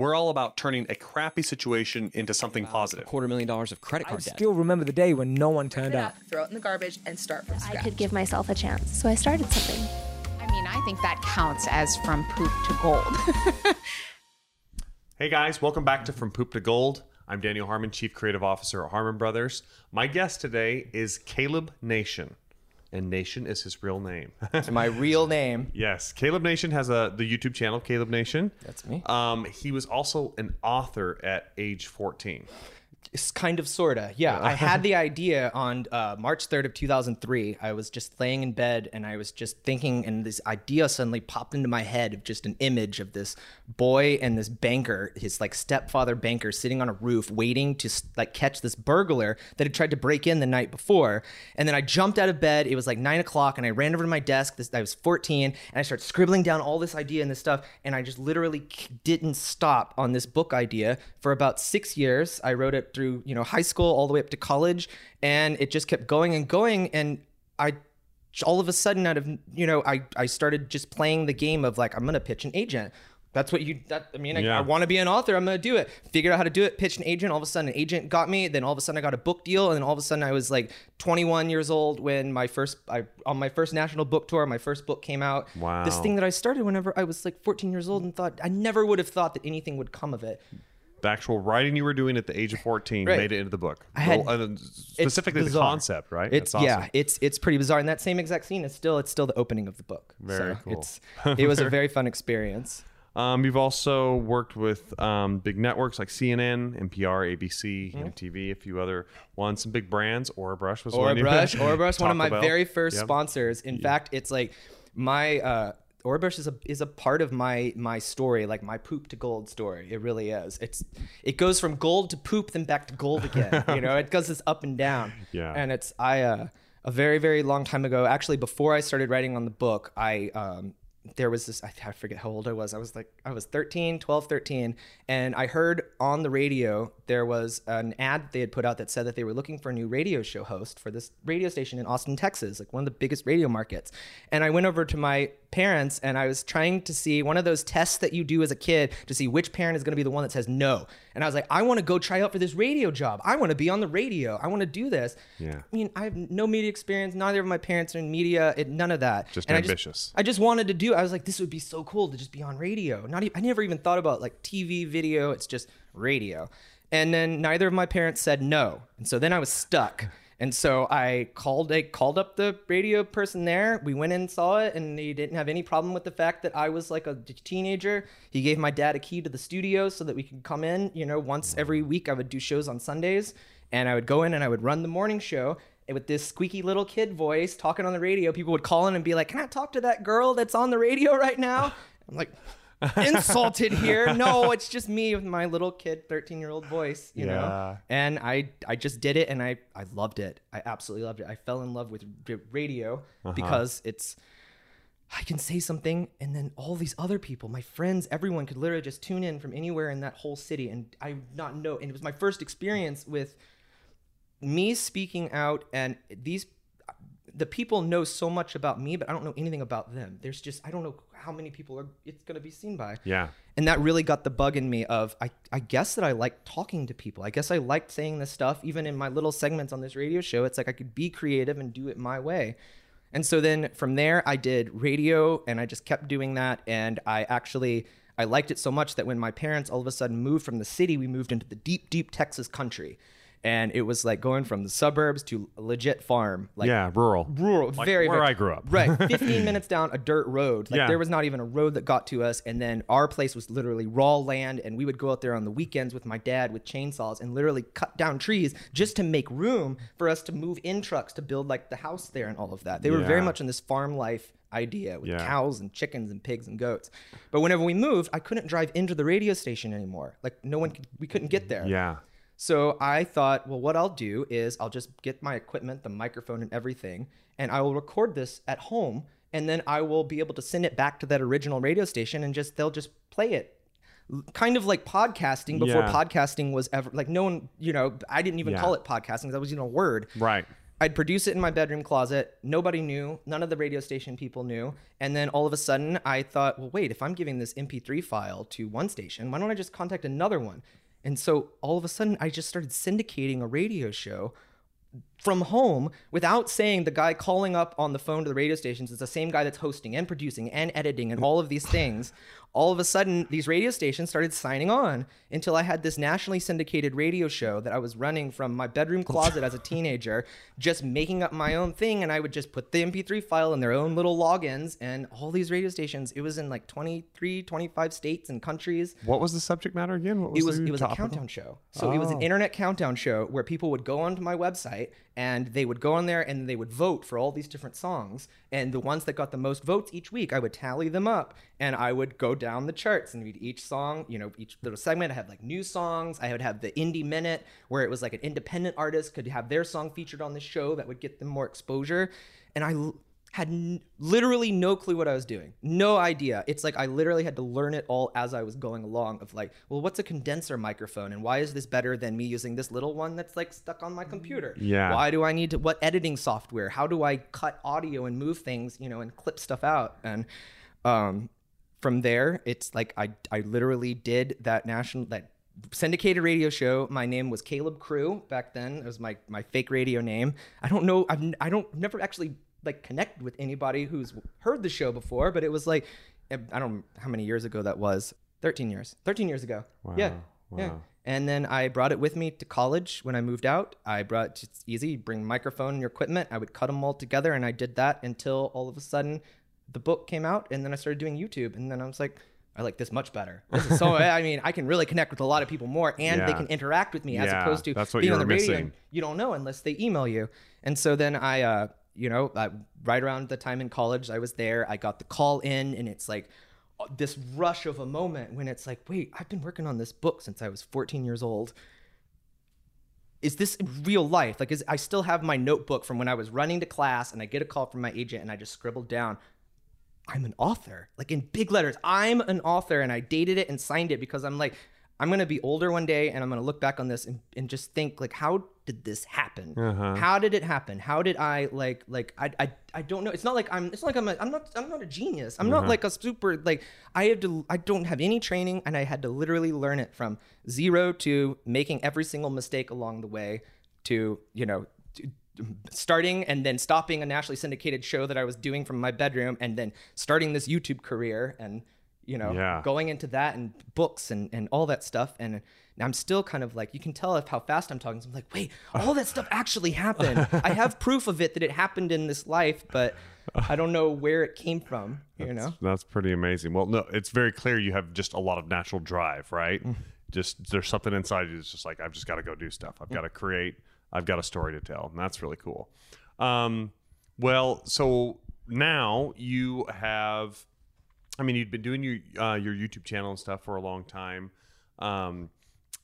we're all about turning a crappy situation into something positive. Quarter million dollars of credit I card debt. still remember the day when no one turned up. up, throw it in the garbage, and start from scratch. I could give myself a chance. So I started something. I mean, I think that counts as from poop to gold. Hey guys, welcome back to From Poop to Gold. I'm Daniel Harmon, Chief Creative Officer at Harmon Brothers. My guest today is Caleb Nation, and Nation is his real name. It's my real name. yes, Caleb Nation has a the YouTube channel Caleb Nation. That's me. Um, he was also an author at age 14. It's kind of sorta. Yeah, I had the idea on uh, March 3rd of 2003. I was just laying in bed and I was just thinking, and this idea suddenly popped into my head of just an image of this boy and this banker, his like stepfather banker, sitting on a roof waiting to like catch this burglar that had tried to break in the night before. And then I jumped out of bed. It was like nine o'clock, and I ran over to my desk. This I was 14, and I started scribbling down all this idea and this stuff, and I just literally didn't stop on this book idea for about six years. I wrote it through you know high school all the way up to college, and it just kept going and going, and I all of a sudden out of you know I I started just playing the game of like I'm gonna pitch an agent. That's what you. That I mean, I, Yeah. I want to be an author. I'm gonna do it. Figure out how to do it. Pitch an agent. All of a sudden, an agent got me. Then all of a sudden, I got a book deal. And then all of a sudden, I was like 21 years old when my first I on my first national book tour. My first book came out. Wow. This thing that I started whenever I was like 14 years old and thought I never would have thought that anything would come of it. The actual writing you were doing at the age of 14 Right. made it into the book. I had- Well, uh, specifically the concept, right? It's awesome. yeah, it's it's pretty bizarre. And that same exact scene is still it's still the opening of the book. Very so cool. It's it was a very fun experience. Um, you've also worked with um, big networks like CNN, NPR, ABC, Mm-hmm. MTV, a few other ones, some big brands. Orabrush was one. you- Orabrush, Orabrush, one of my Bell. very first Yep. sponsors. In fact, it's like my uh Orabrush is a is a part of my my story, like my poop to gold story. It really is. It's it goes from gold to poop, then back to gold again. you know, it goes this up and down. Yeah. And it's I uh a very very long time ago. Actually, before I started writing on the book, I um there was this I, forget how old I was. I was like I was 13, 12, 13 and I heard on the radio there was an ad they had put out that said that they were looking for a new radio show host for this radio station in Austin, Texas, like one of the biggest radio markets. And I went over to my parents and I was trying to see one of those tests that you do as a kid to see which parent is going to be the one that says no. And I was like, I want to go try out for this radio job. I want to be on the radio. I want to do this. Yeah. I mean, I have no media experience. Neither of my parents are in media. It, none of that. Just And I ambitious. I just wanted to do. I was like, this would be so cool to just be on radio. Not. Even, I never even thought about like TV, video. It's just radio. And then neither of my parents said no, and so then I was stuck. And so I called. I called up the radio person there. We went in and saw it, and he didn't have any problem with the fact that I was like a teenager. He gave my dad a key to the studio so that we could come in. You know, once every week I would do shows on Sundays, and I would go in and I would run the morning show with this squeaky little kid voice talking on the radio, people would call in and be like, "Can I talk to that girl that's on the radio right now?" I'm like, insulted here. No, it's just me with my little kid, 13 year old voice, you Yeah. know. And I, I just did it, and I, I loved it. I absolutely loved it. I fell in love with radio uh-huh. because it's. I can say something, and then all these other people, my friends, everyone could literally just tune in from anywhere in that whole city, and I not know. And it was my first experience with me speaking out and these the people know so much about me but i don't know anything about them. There's just i don't know how many people are it's going to be seen by. Yeah. and that really got the bug in me of I, I guess that i like talking to people. I guess i liked saying this stuff even in my little segments on this radio show. It's like i could be creative and do it my way. And so then from there i did radio and i just kept doing that. And i actually i liked it so much that when my parents all of a sudden moved from the city we moved into the deep deep texas country and it was like going from the suburbs to a legit farm like yeah, rural. rural, Like very where very- I grew up. right, 15 minutes down a dirt road. Like Yeah. there was not even a road that got to us, and then our place was literally raw land, and we would go out there on the weekends with my dad with chainsaws and literally cut down trees just to make room for us to move in trucks to build like the house there and all of that. They were very much in this farm life idea with Yeah. cows and chickens and pigs and goats. But whenever we moved, I couldn't drive into the radio station anymore. Like no one could, we couldn't get there. Yeah. So I thought, well, what I'll do is I'll just get my equipment, the microphone and everything, and I will record this at home, and then I will be able to send it back to that original radio station, and just they'll just play it. Kind of like podcasting before Yeah. podcasting was ever like no one, you know, I didn't even Yeah. call it podcasting. That was even a word. Right. I'd produce it in my bedroom closet. Nobody knew. None of the radio station people knew. And then all of a sudden, I thought, well, wait, if I'm giving this MP3 file to one station, why don't I just contact another one? And so all of a sudden, I just started syndicating a radio show from home without saying the guy calling up on the phone to the radio stations is the same guy that's hosting and producing and editing and all of these things. All of a sudden, these radio stations started signing on until I had this nationally syndicated radio show that I was running from my bedroom closet as a teenager, just making up my own thing. And I would just put the MP3 file in their own little logins. And all these radio stations, it was in like 23, 25 states and countries What was the subject matter again? What was it was it was a countdown show. So it was an oh. internet countdown show where people would go onto my website and they would go on there and they would vote for all these different songs. And the ones that got the most votes each week, I would tally them up and I would go down the charts and read each song, you know, each little segment. I had like new songs. I would have the indie minute where it was like an independent artist could have their song featured on the show that would get them more exposure. And I l- had n- literally no clue what I was doing. No idea. It's like I literally had to learn it all as I was going along of like, well, what's a condenser microphone and why is this better than me using this little one that's like stuck on my computer? Yeah. Why do I need to what editing software? How do I cut audio and move things, you know, and clip stuff out? And um from there, it's like I I literally did that national that syndicated radio show. My name was Caleb Crew back then. It was my my fake radio name. I don't know. I've I don't never actually like connected with anybody who's heard the show before, but it was like I don't know how many years ago that was. Thirteen years. Thirteen years ago. Yeah. Yeah. wow. And then I brought it with me to college when I moved out. I brought it's easy, you bring microphone and your equipment. I would cut them all together, and I did that until all of a sudden the book came out, and then I started doing YouTube, and then I was like, I like this much better. This is so I mean, I can really connect with a lot of people more, and they can interact with me as Yeah, opposed to that's what being on the radio. missing. You don't know unless they email you. And so then I, uh, you know, uh, right around the time in college, I was there. I got the call in, and it's like uh, this rush of a moment when it's like, wait, I've been working on this book since I was 14 years old. Is this real life? Like, is I still have my notebook from when I was running to class, and I get a call from my agent, and I just scribbled down, I'm an author, like in big letters. I'm an author, and I dated it and signed it because I'm like, I'm gonna be older one day, and I'm gonna look back on this and, and just think like, how did this happen? Uh-huh. How did it happen? How did I like like I I, I don't know. It's not like I'm. It's not like I'm. A, I'm not. I'm not a genius. I'm not uh-huh. like a super like. I have to. I don't have any training, and I had to literally learn it from zero to making every single mistake along the way to you know starting and then stopping a nationally syndicated show that I was doing from my bedroom and then starting this YouTube career and you know Yeah. going into that and books and, and all that stuff and I'm still kind of like you can tell if how fast I'm talking so I'm like wait all that stuff actually happened I have proof of it that it happened in this life but I don't know where it came from you know That's pretty amazing. Well, no, it's very clear you have just a lot of natural drive, right? Mm. Just there's something inside you that's just like I've just got to go do stuff. I've got to create. I've got a story to tell, and that's really cool. Um, well, so now you have. I mean, you've been doing your uh, your YouTube channel and stuff for a long time. Um,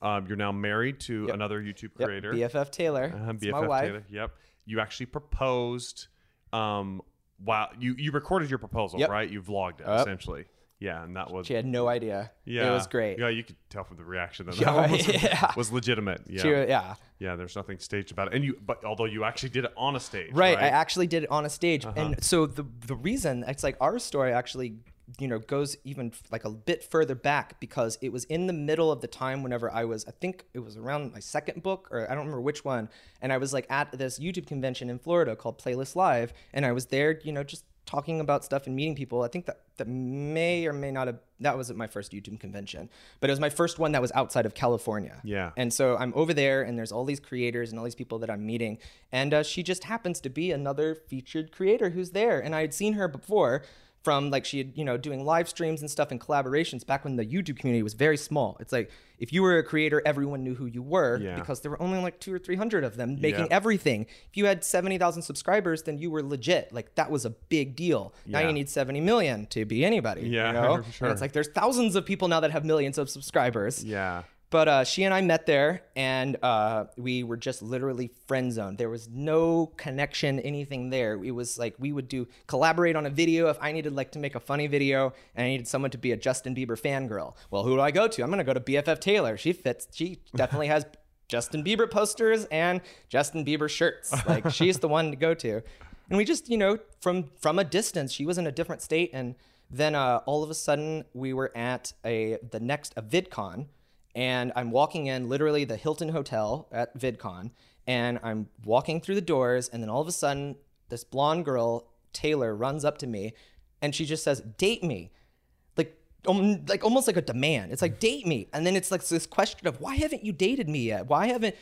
um, you're now married to another YouTube Yep, creator. BFF Taylor Uh-huh, BFF my wife Taylor. Yep. You actually proposed. Um, wow. You you recorded your proposal, Yep. right? You vlogged it Yep. essentially. Yeah, and that was she had no idea yeah, it was great Yeah, you could tell from the reaction that Yeah, that was, yeah. was legitimate. Yeah. She- yeah Yeah, there's nothing staged about it. And you, but although you actually did it on a stage, right, right? i actually did it on a stage Uh-huh. and so the the reason it's like our story actually you know goes even like a bit further back because it was in the middle of the time whenever i was i think it was around my second book or i don't remember which one and i was like at this youtube convention in florida called playlist live and i was there you know just talking about stuff and meeting people i think that that may or may not have that wasn't my first youtube convention but it was my first one that was outside of california Yeah. and so I'm over there, and there's all these creators and all these people that I'm meeting. And uh, she just happens to be another featured creator who's there. And I had seen her before from like she had, you know, doing live streams and stuff and collaborations back when the YouTube community was very small. It's like if you were a creator, everyone knew who you were Yeah. because there were only like two or 300 of them making Yeah. everything. If you had 70,000 subscribers, then you were legit. Like that was a big deal. Now you need 70 million to be anybody. Yeah, You know? sure. And it's like there's thousands of people now that have millions of subscribers. yeah. But uh, she and I met there, and uh, we were just literally friend zoned. There was no connection, anything there. It was like we would do collaborate on a video if I needed like to make a funny video, and I needed someone to be a Justin Bieber fangirl. Well, who do I go to? I'm gonna go to BFF Taylor. She fits. She definitely has Justin Bieber posters and Justin Bieber shirts. Like she's the one to go to. And we just, you know, from from a distance, she was in a different state and then uh, all of a sudden we were at a the next a VidCon and I'm walking in literally the Hilton Hotel at VidCon and I'm walking through the doors and then all of a sudden this blonde girl Taylor runs up to me and she just says date me. Like um, like almost like a demand. It's like date me. And then it's like this question of why haven't you dated me yet? Why haven't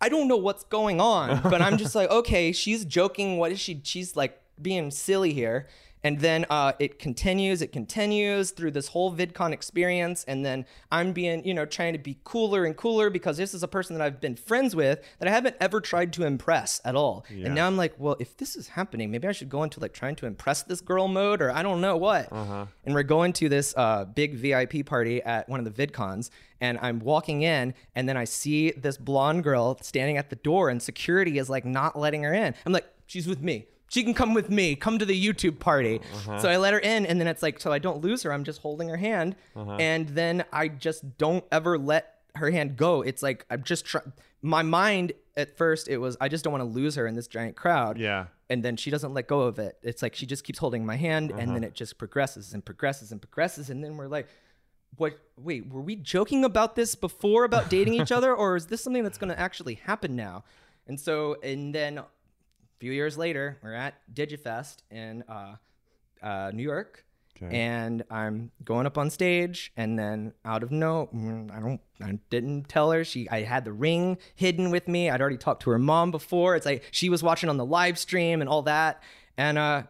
I don't know what's going on but I'm just like okay she's joking. What is she? She's like being silly here and then uh, it continues, it continues through this whole VidCon experience. And then I'm being, you know, trying to be cooler and cooler because this is a person that I've been friends with that I haven't ever tried to impress at all. And now I'm like, well, if this is happening, maybe I should go into like trying to impress this girl mode or I don't know what. And we're going to this uh, big VIP party at one of the VidCons. And I'm walking in, and then I see this blonde girl standing at the door, and security is like not letting her in. I'm like, she's with me she can come with me. Come to the youtube party. Uh-huh. So i let her in and then it's like so i don't lose her. I'm just holding her hand. Uh-huh. And then i just don't ever let her hand go. It's like i'm just try- my mind at first it was i just don't want to lose her in this giant crowd. Yeah. and then she doesn't let go of it. It's like she just keeps holding my hand and uh-huh. then it just progresses and progresses and progresses. And then we're like what wait were we joking about this before about dating each other? Or is this something that's going to actually happen now? And so and then few years later, we're at Digifest in uh, uh, New York, and I'm going up on stage, and then out of no, mm, I don't, I didn't tell her. She, I had the ring hidden with me. I'd already talked to her mom before. It's like she was watching on the live stream and all that, and uh,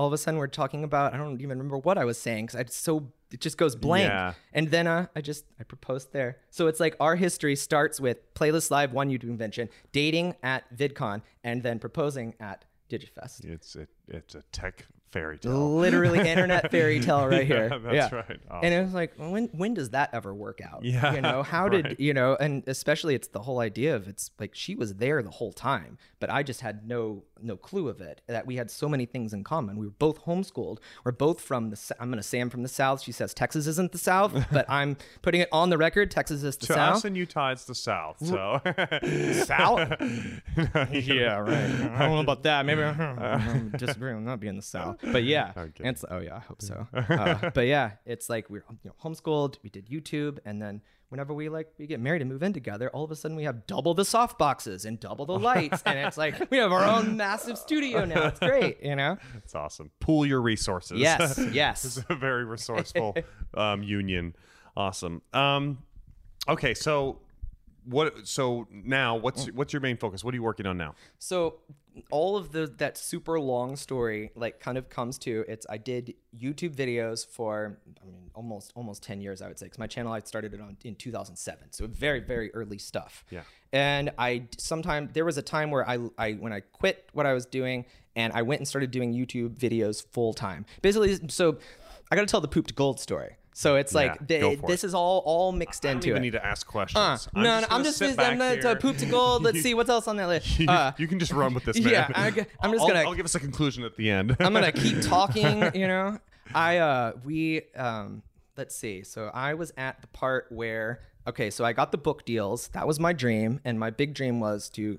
all of a sudden we're talking about I don't even remember what I was saying because I so it just goes blank. Yeah. And then uh, I just I proposed there. So it's like our history starts with Playlist Live, one YouTube convention, dating at VidCon, and then proposing at Digifest. It's it, it's a tech fairy tale. Literally internet fairy tale right here. Yeah, that's right. Oh. And it was like, when when does that ever work out? Yeah, You know, how right. did you know? And especially, it's the whole idea of it's like she was there the whole time, but I just had no no clue of it. That we had so many things in common. We were both homeschooled. We're both from the. I'm gonna say I'm from the South. She says Texas isn't the South, but I'm putting it on the record. Texas is the to South. us and Utah, it's the South. So South? yeah, right. I don't know about that. Maybe I'm disagreeing with not being the South. But yeah. And it's, oh, yeah, I hope so. Uh, but yeah, it's like we're you know, homeschooled, we did YouTube, and then whenever we like we get married and move in together, all of a sudden we have double the soft boxes and double the lights. and it's like we have our own massive studio now. It's great, you know? it's awesome. Pool your resources. Yes, yes. it's a very resourceful um, union. Awesome. Um, okay, so what? So now, what's mm. what's your main focus? What are you working on now? So all of the that super long story like kind of comes to it's I did YouTube videos for I mean almost almost 10 years I would say cuz my channel I started it on in 2007 so very very early stuff. Yeah. And I sometime there was a time where I I when I quit what I was doing and I went and started doing YouTube videos full time. Basically so I got to tell the pooped gold story. So it's like Yeah, go the, this it. is all all mixed I don't into even it. need to ask questions. Uh, no, no, I'm just, sit I'm not uh, poop to gold. Let's see what's else on that list. You, Uh, you can just run with this, man. yeah, I, am just I'll- gonna- I'll give us a conclusion at the end. I'm gonna keep talking. You know, I uh we um let's see. So I was at the part where okay, so I got the book deals. That was my dream, and my big dream was to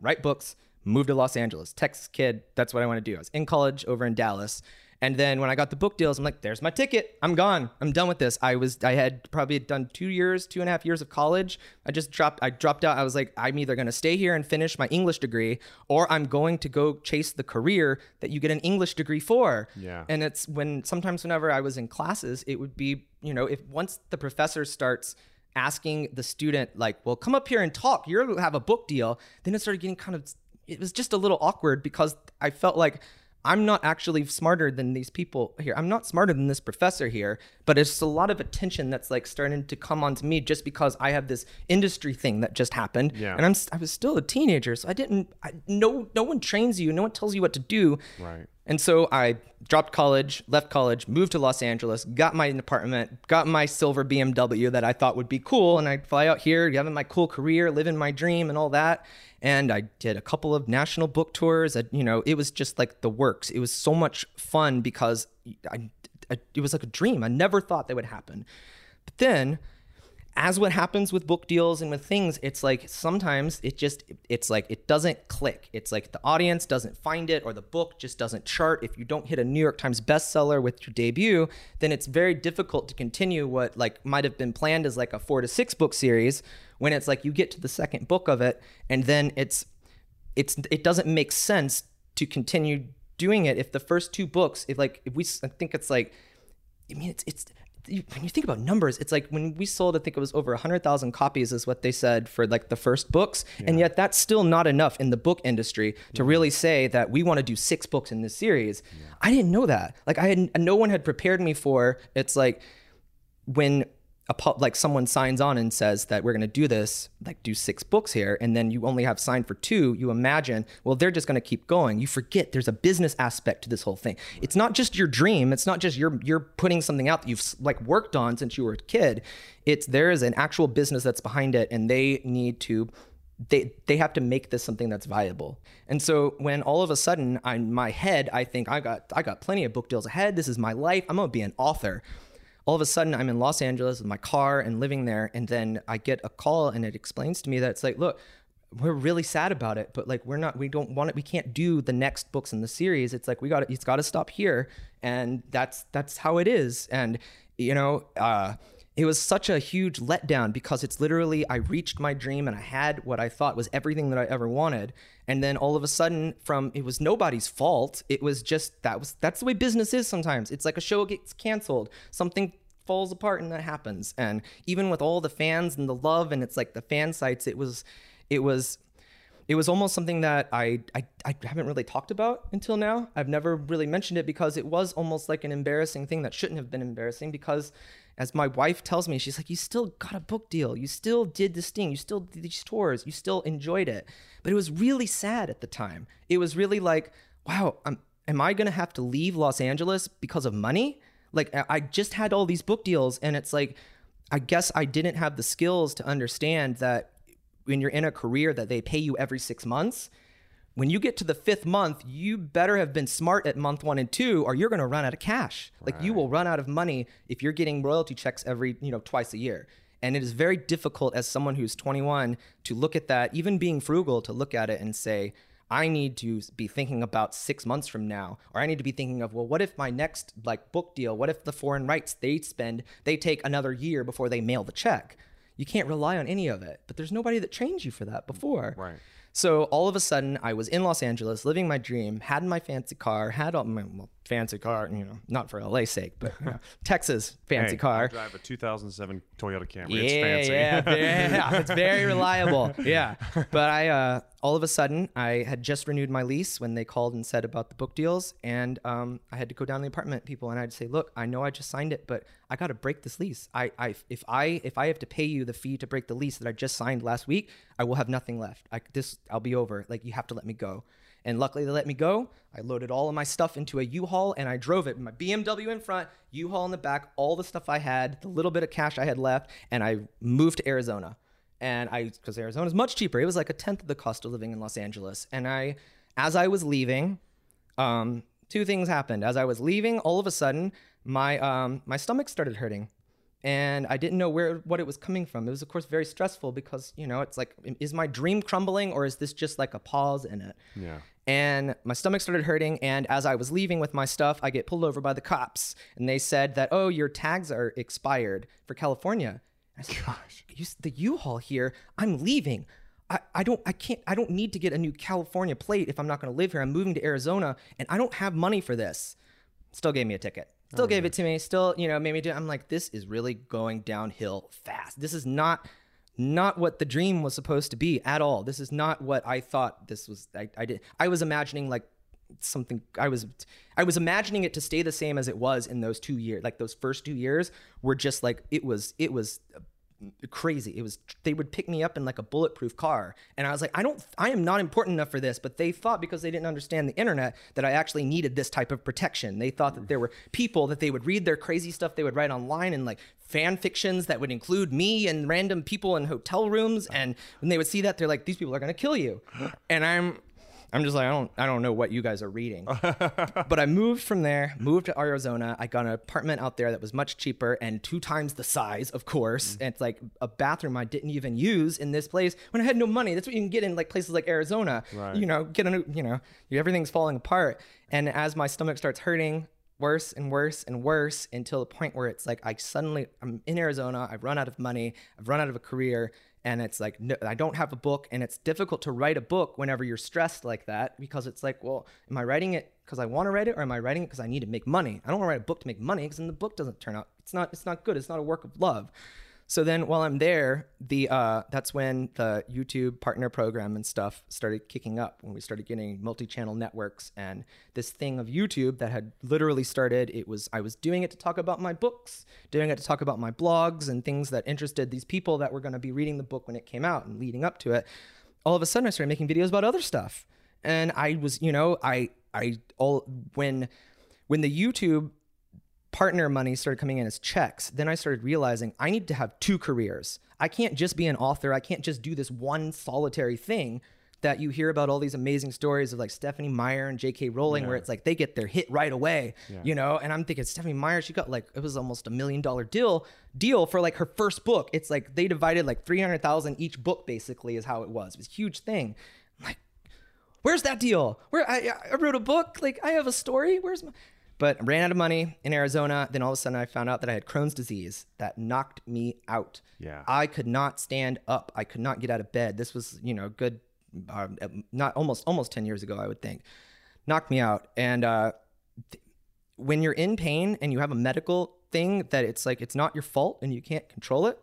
write books, move to Los Angeles, Texas kid. That's what I want to do. I was in college over in Dallas. And then when I got the book deals, I'm like, there's my ticket. I'm gone. I'm done with this. I was I had probably done two years, two and a half years of college. I just dropped I dropped out. I was like, I'm either gonna stay here and finish my English degree, or I'm going to go chase the career that you get an English degree for. Yeah. And it's when sometimes whenever I was in classes, it would be, you know, if once the professor starts asking the student, like, well, come up here and talk, you have a book deal, then it started getting kind of it was just a little awkward because I felt like I'm not actually smarter than these people here. I'm not smarter than this professor here, but it's a lot of attention that's like starting to come onto me just because I have this industry thing that just happened. Yeah. And I'm I was still a teenager, so I didn't I, no no one trains you, no one tells you what to do. Right. And so I dropped college, left college, moved to Los Angeles, got my apartment, got my silver BMW that I thought would be cool, and I'd fly out here, having my cool career, living my dream, and all that. And I did a couple of national book tours. I, you know, it was just like the works. It was so much fun because I, I, it was like a dream. I never thought that would happen. But then as what happens with book deals and with things, it's like sometimes it just it's like it doesn't click. It's like the audience doesn't find it or the book just doesn't chart. If you don't hit a New York Times bestseller with your debut, then it's very difficult to continue what like might have been planned as like a 4 to 6 book series when it's like you get to the second book of it and then it's it's it doesn't make sense to continue doing it if the first two books if like if we I think it's like I mean it's it's you- when you think about numbers, it's like when we sold, I think it was over 100,000 copies, is what they said for like the first books. And yet that's still not enough in the book industry to mm-hmm. really say that we want to do six books in this series. I didn't know that. Like, I had no one had prepared me for it's like when a pub, like someone signs on and says that we're going to do this, like do six books here, and then you only have signed for two, you imagine, well, they're just going to keep going. You forget there's a business aspect to this whole thing. It's not just your dream. It's not just you're you're putting something out that you've like worked on since you were a kid. It's there is an actual business that's behind it, and they need to they they have to make this something that's viable. And so when all of a sudden in my head I think I got I got plenty of book deals ahead. This is my life. I'm gonna be an author. All of a sudden I'm in Los Angeles with my car and living there, and then I get a call and it explains to me that it's like, look, we're really sad about it, but like we're not we don't want it. We can't do the next books in the series. It's like we got it's got to stop here, and that's that's how it is. And you know. uh it was such a huge letdown because it's literally I reached my dream and I had what I thought was everything that I ever wanted and then all of a sudden from it was nobody's fault it was just that was that's the way business is sometimes it's like a show gets canceled something falls apart and that happens and even with all the fans and the love and it's like the fan sites it was it was it was almost something that I, I I haven't really talked about until now. I've never really mentioned it because it was almost like an embarrassing thing that shouldn't have been embarrassing because as my wife tells me, she's like, You still got a book deal. You still did this thing. You still did these tours. You still enjoyed it. But it was really sad at the time. It was really like, wow, I'm, am I going to have to leave Los Angeles because of money? Like, I just had all these book deals, and it's like, I guess I didn't have the skills to understand that when you're in a career that they pay you every six months, when you get to the fifth month, you better have been smart at month one and two, or you're going to run out of cash. Like you will run out of money if you're getting royalty checks every, you know, twice a year. And it is very difficult as someone who's 21 to look at that, even being frugal, to look at it and say, I need to be thinking about six months from now, or I need to be thinking of, well, what if my next like book deal, what if the foreign rights they spend, they take another year before they mail the check? You can't rely on any of it, but there's nobody that trained you for that before. Right. So all of a sudden, I was in Los Angeles, living my dream, had my fancy car, had all my well, fancy car, you know, not for LA's sake, but you know, Texas fancy Hey, car. I drive a 2007 Toyota Camry. Yeah, it's fancy. yeah, yeah, it's very reliable. Yeah, but I uh, all of a sudden I had just renewed my lease when they called and said about the book deals, and um, I had to go down to the apartment people and I'd say, look, I know I just signed it, but I got to break this lease. I, I, if I, if I have to pay you the fee to break the lease that I just signed last week, I will have nothing left. I this, I'll be over. Like you have to let me go. And luckily they let me go. I loaded all of my stuff into a U-Haul and I drove it. My BMW in front, U-Haul in the back, all the stuff I had, the little bit of cash I had left, and I moved to Arizona. And I, because Arizona is much cheaper. It was like a tenth of the cost of living in Los Angeles. And I, as I was leaving, um, two things happened. As I was leaving, all of a sudden, my um, my stomach started hurting, and I didn't know where what it was coming from. It was, of course, very stressful because you know it's like, is my dream crumbling or is this just like a pause in it? Yeah. And my stomach started hurting, and as I was leaving with my stuff, I get pulled over by the cops, and they said that, oh, your tags are expired for California. I said, Gosh, you, the U-Haul here. I'm leaving. I, I don't I can't I don't need to get a new California plate if I'm not going to live here. I'm moving to Arizona and I don't have money for this. Still gave me a ticket. Still gave oh, it to me. Still, you know, made me do. I'm like, this is really going downhill fast. This is not not what the dream was supposed to be at all. This is not what I thought this was. I, I did. I was imagining like something. I was I was imagining it to stay the same as it was in those two years. Like those first two years were just like it was. It was crazy. It was they would pick me up in like a bulletproof car, and I was like, I don't, I am not important enough for this. But they thought because they didn't understand the internet that I actually needed this type of protection. They thought that there were people that they would read their crazy stuff they would write online and like fan fictions that would include me and random people in hotel rooms. And when they would see that, they're like, these people are gonna kill you. And I'm I'm just like, I don't, I don't know what you guys are reading. but I moved from there, moved to Arizona. I got an apartment out there that was much cheaper and two times the size, of course. And it's like a bathroom I didn't even use in this place when I had no money. That's what you can get in like places like Arizona. You know, get a, new- you know, everything's falling apart. And as my stomach starts hurting, worse and worse and worse until the point where it's like I suddenly I'm in Arizona, I've run out of money, I've run out of a career, and it's like no, I don't have a book, and it's difficult to write a book whenever you're stressed like that because it's like, well, am I writing it because I want to write it, or am I writing it because I need to make money? I don't want to write a book to make money because then the book doesn't turn out. It's not. It's not good. It's not a work of love. So then while I'm there, the uh, that's when the YouTube partner program and stuff started kicking up when we started getting multi-channel networks and this thing of YouTube that had literally started it was I was doing it to talk about my books, doing it to talk about my blogs and things that interested these people that were going to be reading the book when it came out and leading up to it. All of a sudden I started making videos about other stuff. And I was, you know, I I all when when the YouTube partner money started coming in as checks, then I started realizing I need to have two careers. I can't just be an author. I can't just do this one solitary thing that you hear about all these amazing stories of like Stephenie Meyer and J.K. Rowling, where it's like they get their hit right away, you know. And I'm thinking Stephenie Meyer, she got like it was almost a million dollar deal deal for like her first book. It's like they divided like three hundred thousand each book, basically, is how it was. It was a huge thing. I'm like, where's that deal? Where I, I wrote a book, like I have a story. Where's my but ran out of money in Arizona. Then all of a sudden, I found out that I had Crohn's disease that knocked me out. Yeah. I could not stand up. I could not get out of bed. This was, you know, good, um, not almost almost ten years ago, I would think. Knocked me out. And uh, th- when you're in pain and you have a medical thing that it's like it's not your fault and you can't control it,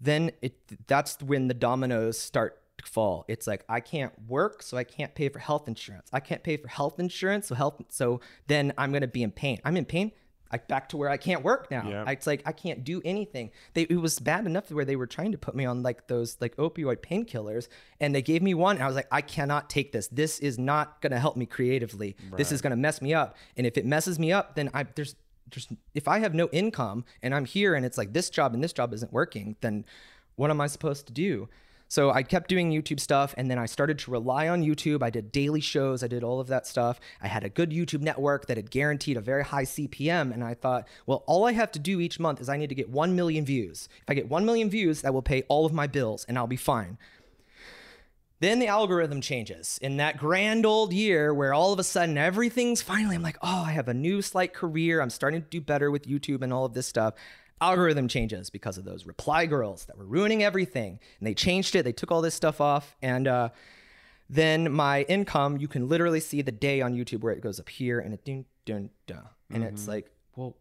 then it that's when the dominoes start fall. It's like I can't work, so I can't pay for health insurance. I can't pay for health insurance, so health so then I'm gonna be in pain. I'm in pain. I back to where I can't work now. Yeah. I- It's like I can't do anything. They it was bad enough where they were trying to put me on like those like opioid painkillers, and they gave me one, and I was like, I cannot take this. This is not gonna help me creatively. This is gonna mess me up. And if it messes me up, then I there's there's if I have no income and I'm here and it's like this job and this job isn't working, then what am I supposed to do? So I kept doing YouTube stuff and then I started to rely on YouTube. I did daily shows, I did all of that stuff. I had a good YouTube network that had guaranteed a very high CPM. And I thought, well, all I have to do each month is I need to get 1 million views. If I get 1 million views, that will pay all of my bills and I'll be fine. Then the algorithm changes in that grand old year where all of a sudden everything's finally, I'm like, oh, I have a new slight career. I'm starting to do better with YouTube and all of this stuff. Algorithm changes because of those reply girls that were ruining everything. And they changed it. They took all this stuff off. And uh, then my income, you can literally see the day on YouTube where it goes up here and it dun dun dun. And it's like, well,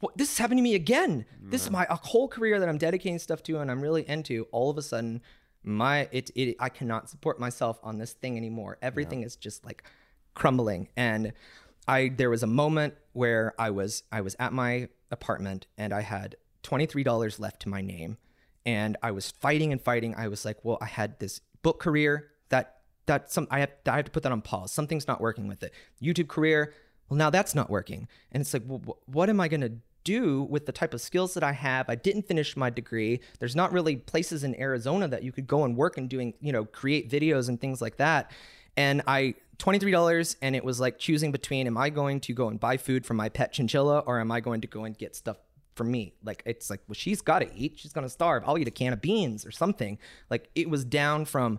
what, this is happening to me again. This is my a whole career that I'm dedicating stuff to and I'm really into. All of a sudden, my it, it I cannot support myself on this thing anymore. Everything is just like crumbling. And I there was a moment where I was I was at my apartment and I had twenty three dollars left to my name, and I was fighting and fighting. I was like, well, I had this book career that that some I have I have to put that on pause. Something's not working with it. YouTube career, well, now that's not working. And it's like, well, wh- what am I gonna do with the type of skills that I have? I didn't finish my degree. There's not really places in Arizona that you could go and work and doing, you know, create videos and things like that. And I $23 and it was like choosing between am I going to go and buy food for my pet chinchilla or am I going to go and get stuff for me? Like it's like well she's got to eat. She's going to starve. I'll eat a can of beans or something. Like it was down from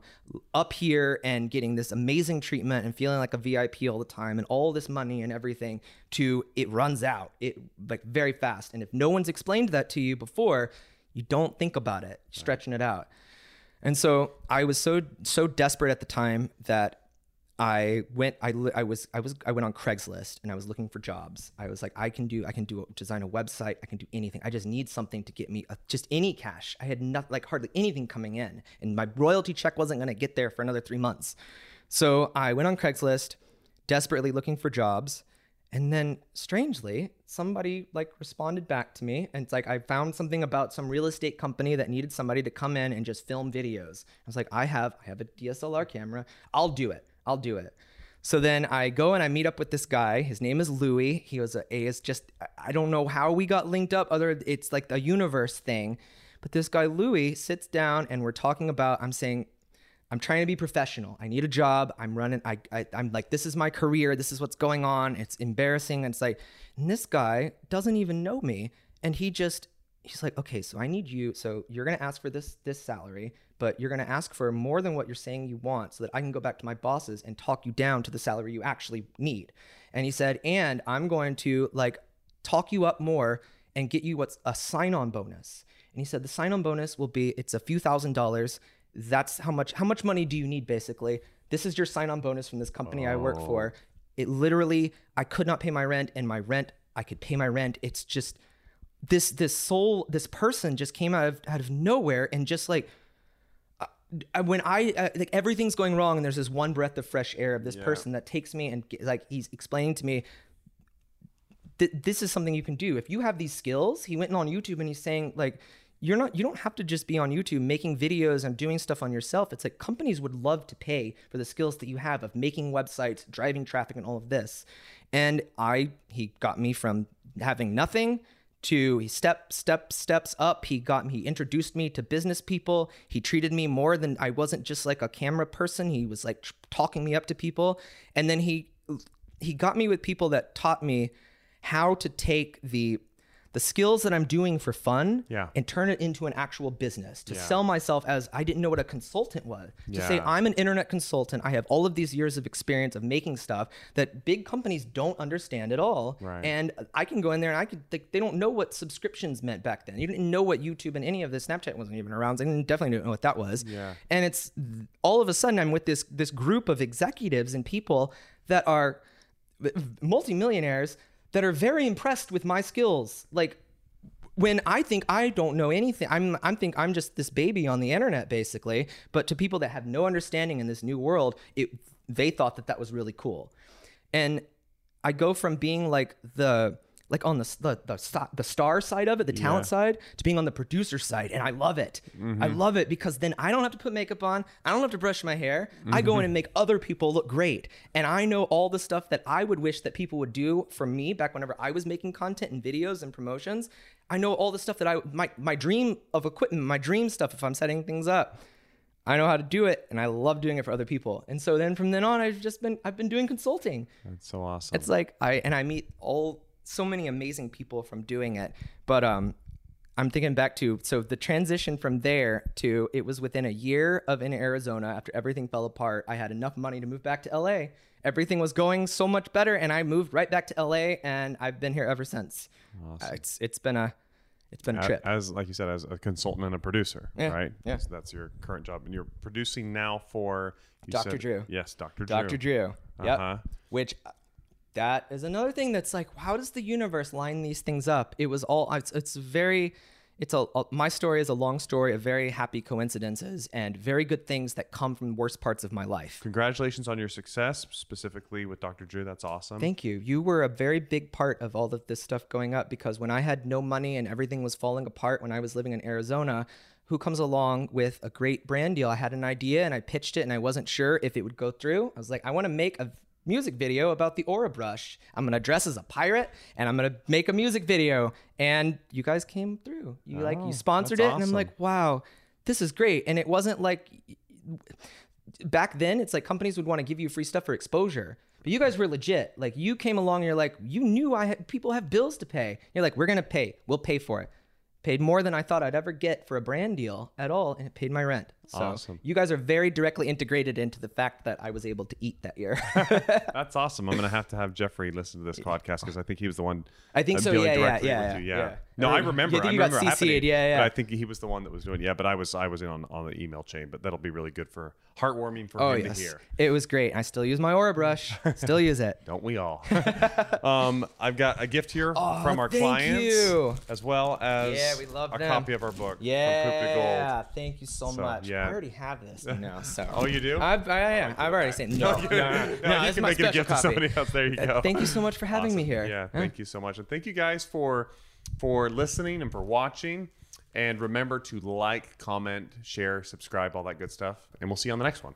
up here and getting this amazing treatment and feeling like a VIP all the time and all this money and everything to it runs out. It like very fast. And if no one's explained that to you before, you don't think about it, stretching it out. And so I was so so desperate at the time that I went I, I was I was I went on Craigslist and I was looking for jobs. I was like I can do I can do design a website, I can do anything. I just need something to get me a, just any cash. I had not like hardly anything coming in and my royalty check wasn't going to get there for another 3 months. So I went on Craigslist desperately looking for jobs and then strangely, somebody like responded back to me and it's like I found something about some real estate company that needed somebody to come in and just film videos. I was like, I have I have a DSLR camera. I'll do it. I'll do it. So then I go and I meet up with this guy. His name is Louis. He was a is just I- I don't know how we got linked up. Other it's like a universe thing. But this guy Louis sits down and we're talking about I'm saying I'm trying to be professional. I need a job. I'm running. I, I I'm like, this is my career. This is what's going on. It's embarrassing. And it's like, and this guy doesn't even know me, and he just he's like, okay, so I need you. So you're gonna ask for this this salary, but you're gonna ask for more than what you're saying you want, so that I can go back to my bosses and talk you down to the salary you actually need. And he said, and I'm going to like talk you up more and get you what's a sign-on bonus. And he said the sign-on bonus will be it's a few thousand dollars. That's how much how much money do you need basically? This is your sign-on bonus from this company I work for. Oh. It literally I could not pay my rent and my rent I could pay my rent. It's just this this soul this person just came out of out of nowhere and just like uh, when I uh, like everything's going wrong and there's this one breath of fresh air of this person that takes me and like he's explaining to me th- this is something you can do. If you have these skills he went on youtube and he's saying like you're not you don't have to just be on youtube making videos and doing stuff on yourself. It's like companies would love to pay for the skills that you have of making websites driving traffic and all of this. And i he got me from having nothing to he step step steps up. He got me he introduced me to business people. He treated me more than i wasn't just like a camera person. He was like talking me up to people. And then he he got me with people that taught me how to take the the skills that I'm doing for fun Yeah. and turn it into an actual business to Yeah. sell myself as I didn't know what a consultant was. To say I'm an internet consultant, I have all of these years of experience of making stuff that big companies don't understand at all. Right. And I can go in there and I could they, they don't know what subscriptions meant back then. You didn't know what YouTube and any of this Snapchat wasn't even around. So I definitely didn't know what that was. Yeah. And it's all of a sudden I'm with this this group of executives and people that are multimillionaires that are very impressed with my skills. Like when I think I don't know anything, I'm I'm think I'm just this baby on the internet basically. But to people that have no understanding in this new world, it they thought that that was really cool, and I go from being like the like on the the the, the star side of it, the talent side, to being on the producer side, and I love it. I mm-hmm. love it because then I don't have to put makeup on, I don't have to brush my hair. I go in mm-hmm. and make other people look great, and I know all the stuff that I would wish that people would do for me back whenever I was making content and videos and promotions. I know all the stuff that I my my dream of equipment, my dream stuff. If I'm setting things up. I know how to do it and I love doing it for other people. And so then from then on I've just been I've been doing consulting. That's so awesome. It's like I and I meet all so many amazing people from doing it. But um I'm thinking back to so the transition from there to it was within a year of in Arizona after everything fell apart. I had enough money to move back to LA. Everything was going so much better and I moved right back to LA and I've been here ever since. Uh, it's it's been a it's been a trip. as like you said as a consultant and a producer Yeah, right yeah. so that's your current job and you're producing now for Dr. said- Drew. yes dr drew Dr. Drew. Yep. Uh-huh. Which that is another thing that's like, how does the universe line these things up? It was all. It's, it's very. It's a, a- my story is a long story of very happy coincidences and very good things that come from the worst parts of my life. congratulations on your success specifically with dr drew that's awesome Thank you. You were a very big part of all of this stuff going up because when I had no money and everything was falling apart when I was living in Arizona, who comes along with a great brand deal? I had an idea and I pitched it and I wasn't sure if it would go through. I was like, I want to make a music video about the Orabrush. I'm to dress as a pirate and I'm to make a music video. And you guys came through. You like Oh, you sponsored it that's and I'm like, wow, this is great. And it wasn't like back then it's like companies would want to give you free stuff for exposure but you guys were legit like you came along and you're like you knew i had people have bills to pay you're like we're gonna pay we'll pay for it paid more than i thought i'd ever get for a brand deal at all and it paid my rent so Awesome. you guys are very directly integrated into the fact that i was able to eat that year That's awesome. I'm gonna have to have Jeffrey listen to this podcast because I think he was the one. I think so, yeah, yeah, yeah, yeah, yeah. No, I you remember. think I got remember happening, yeah, yeah. I think he was the one that was doing. it. Yeah, but I was I was in on, on the email chain. But that'll be really good for heartwarming for oh him yes to hear. it was great i still use my Orabrush still use it Don't we all? um, I've got a gift here from our thank clients, you. as well as Yeah, we love a them. copy of our book. From Poop to Yeah, thank you so, So, much. yeah. I already have this, you know. So. Oh, you do? I've, I am. I've already seen. No, no, no, no. No, no you can make it a gift to somebody else. There you Uh, go. Thank you so much for having me here. Yeah, thank you so much, and thank you guys for for listening and for watching. And remember to like, comment, share, subscribe, all that good stuff. And we'll see you on the next one.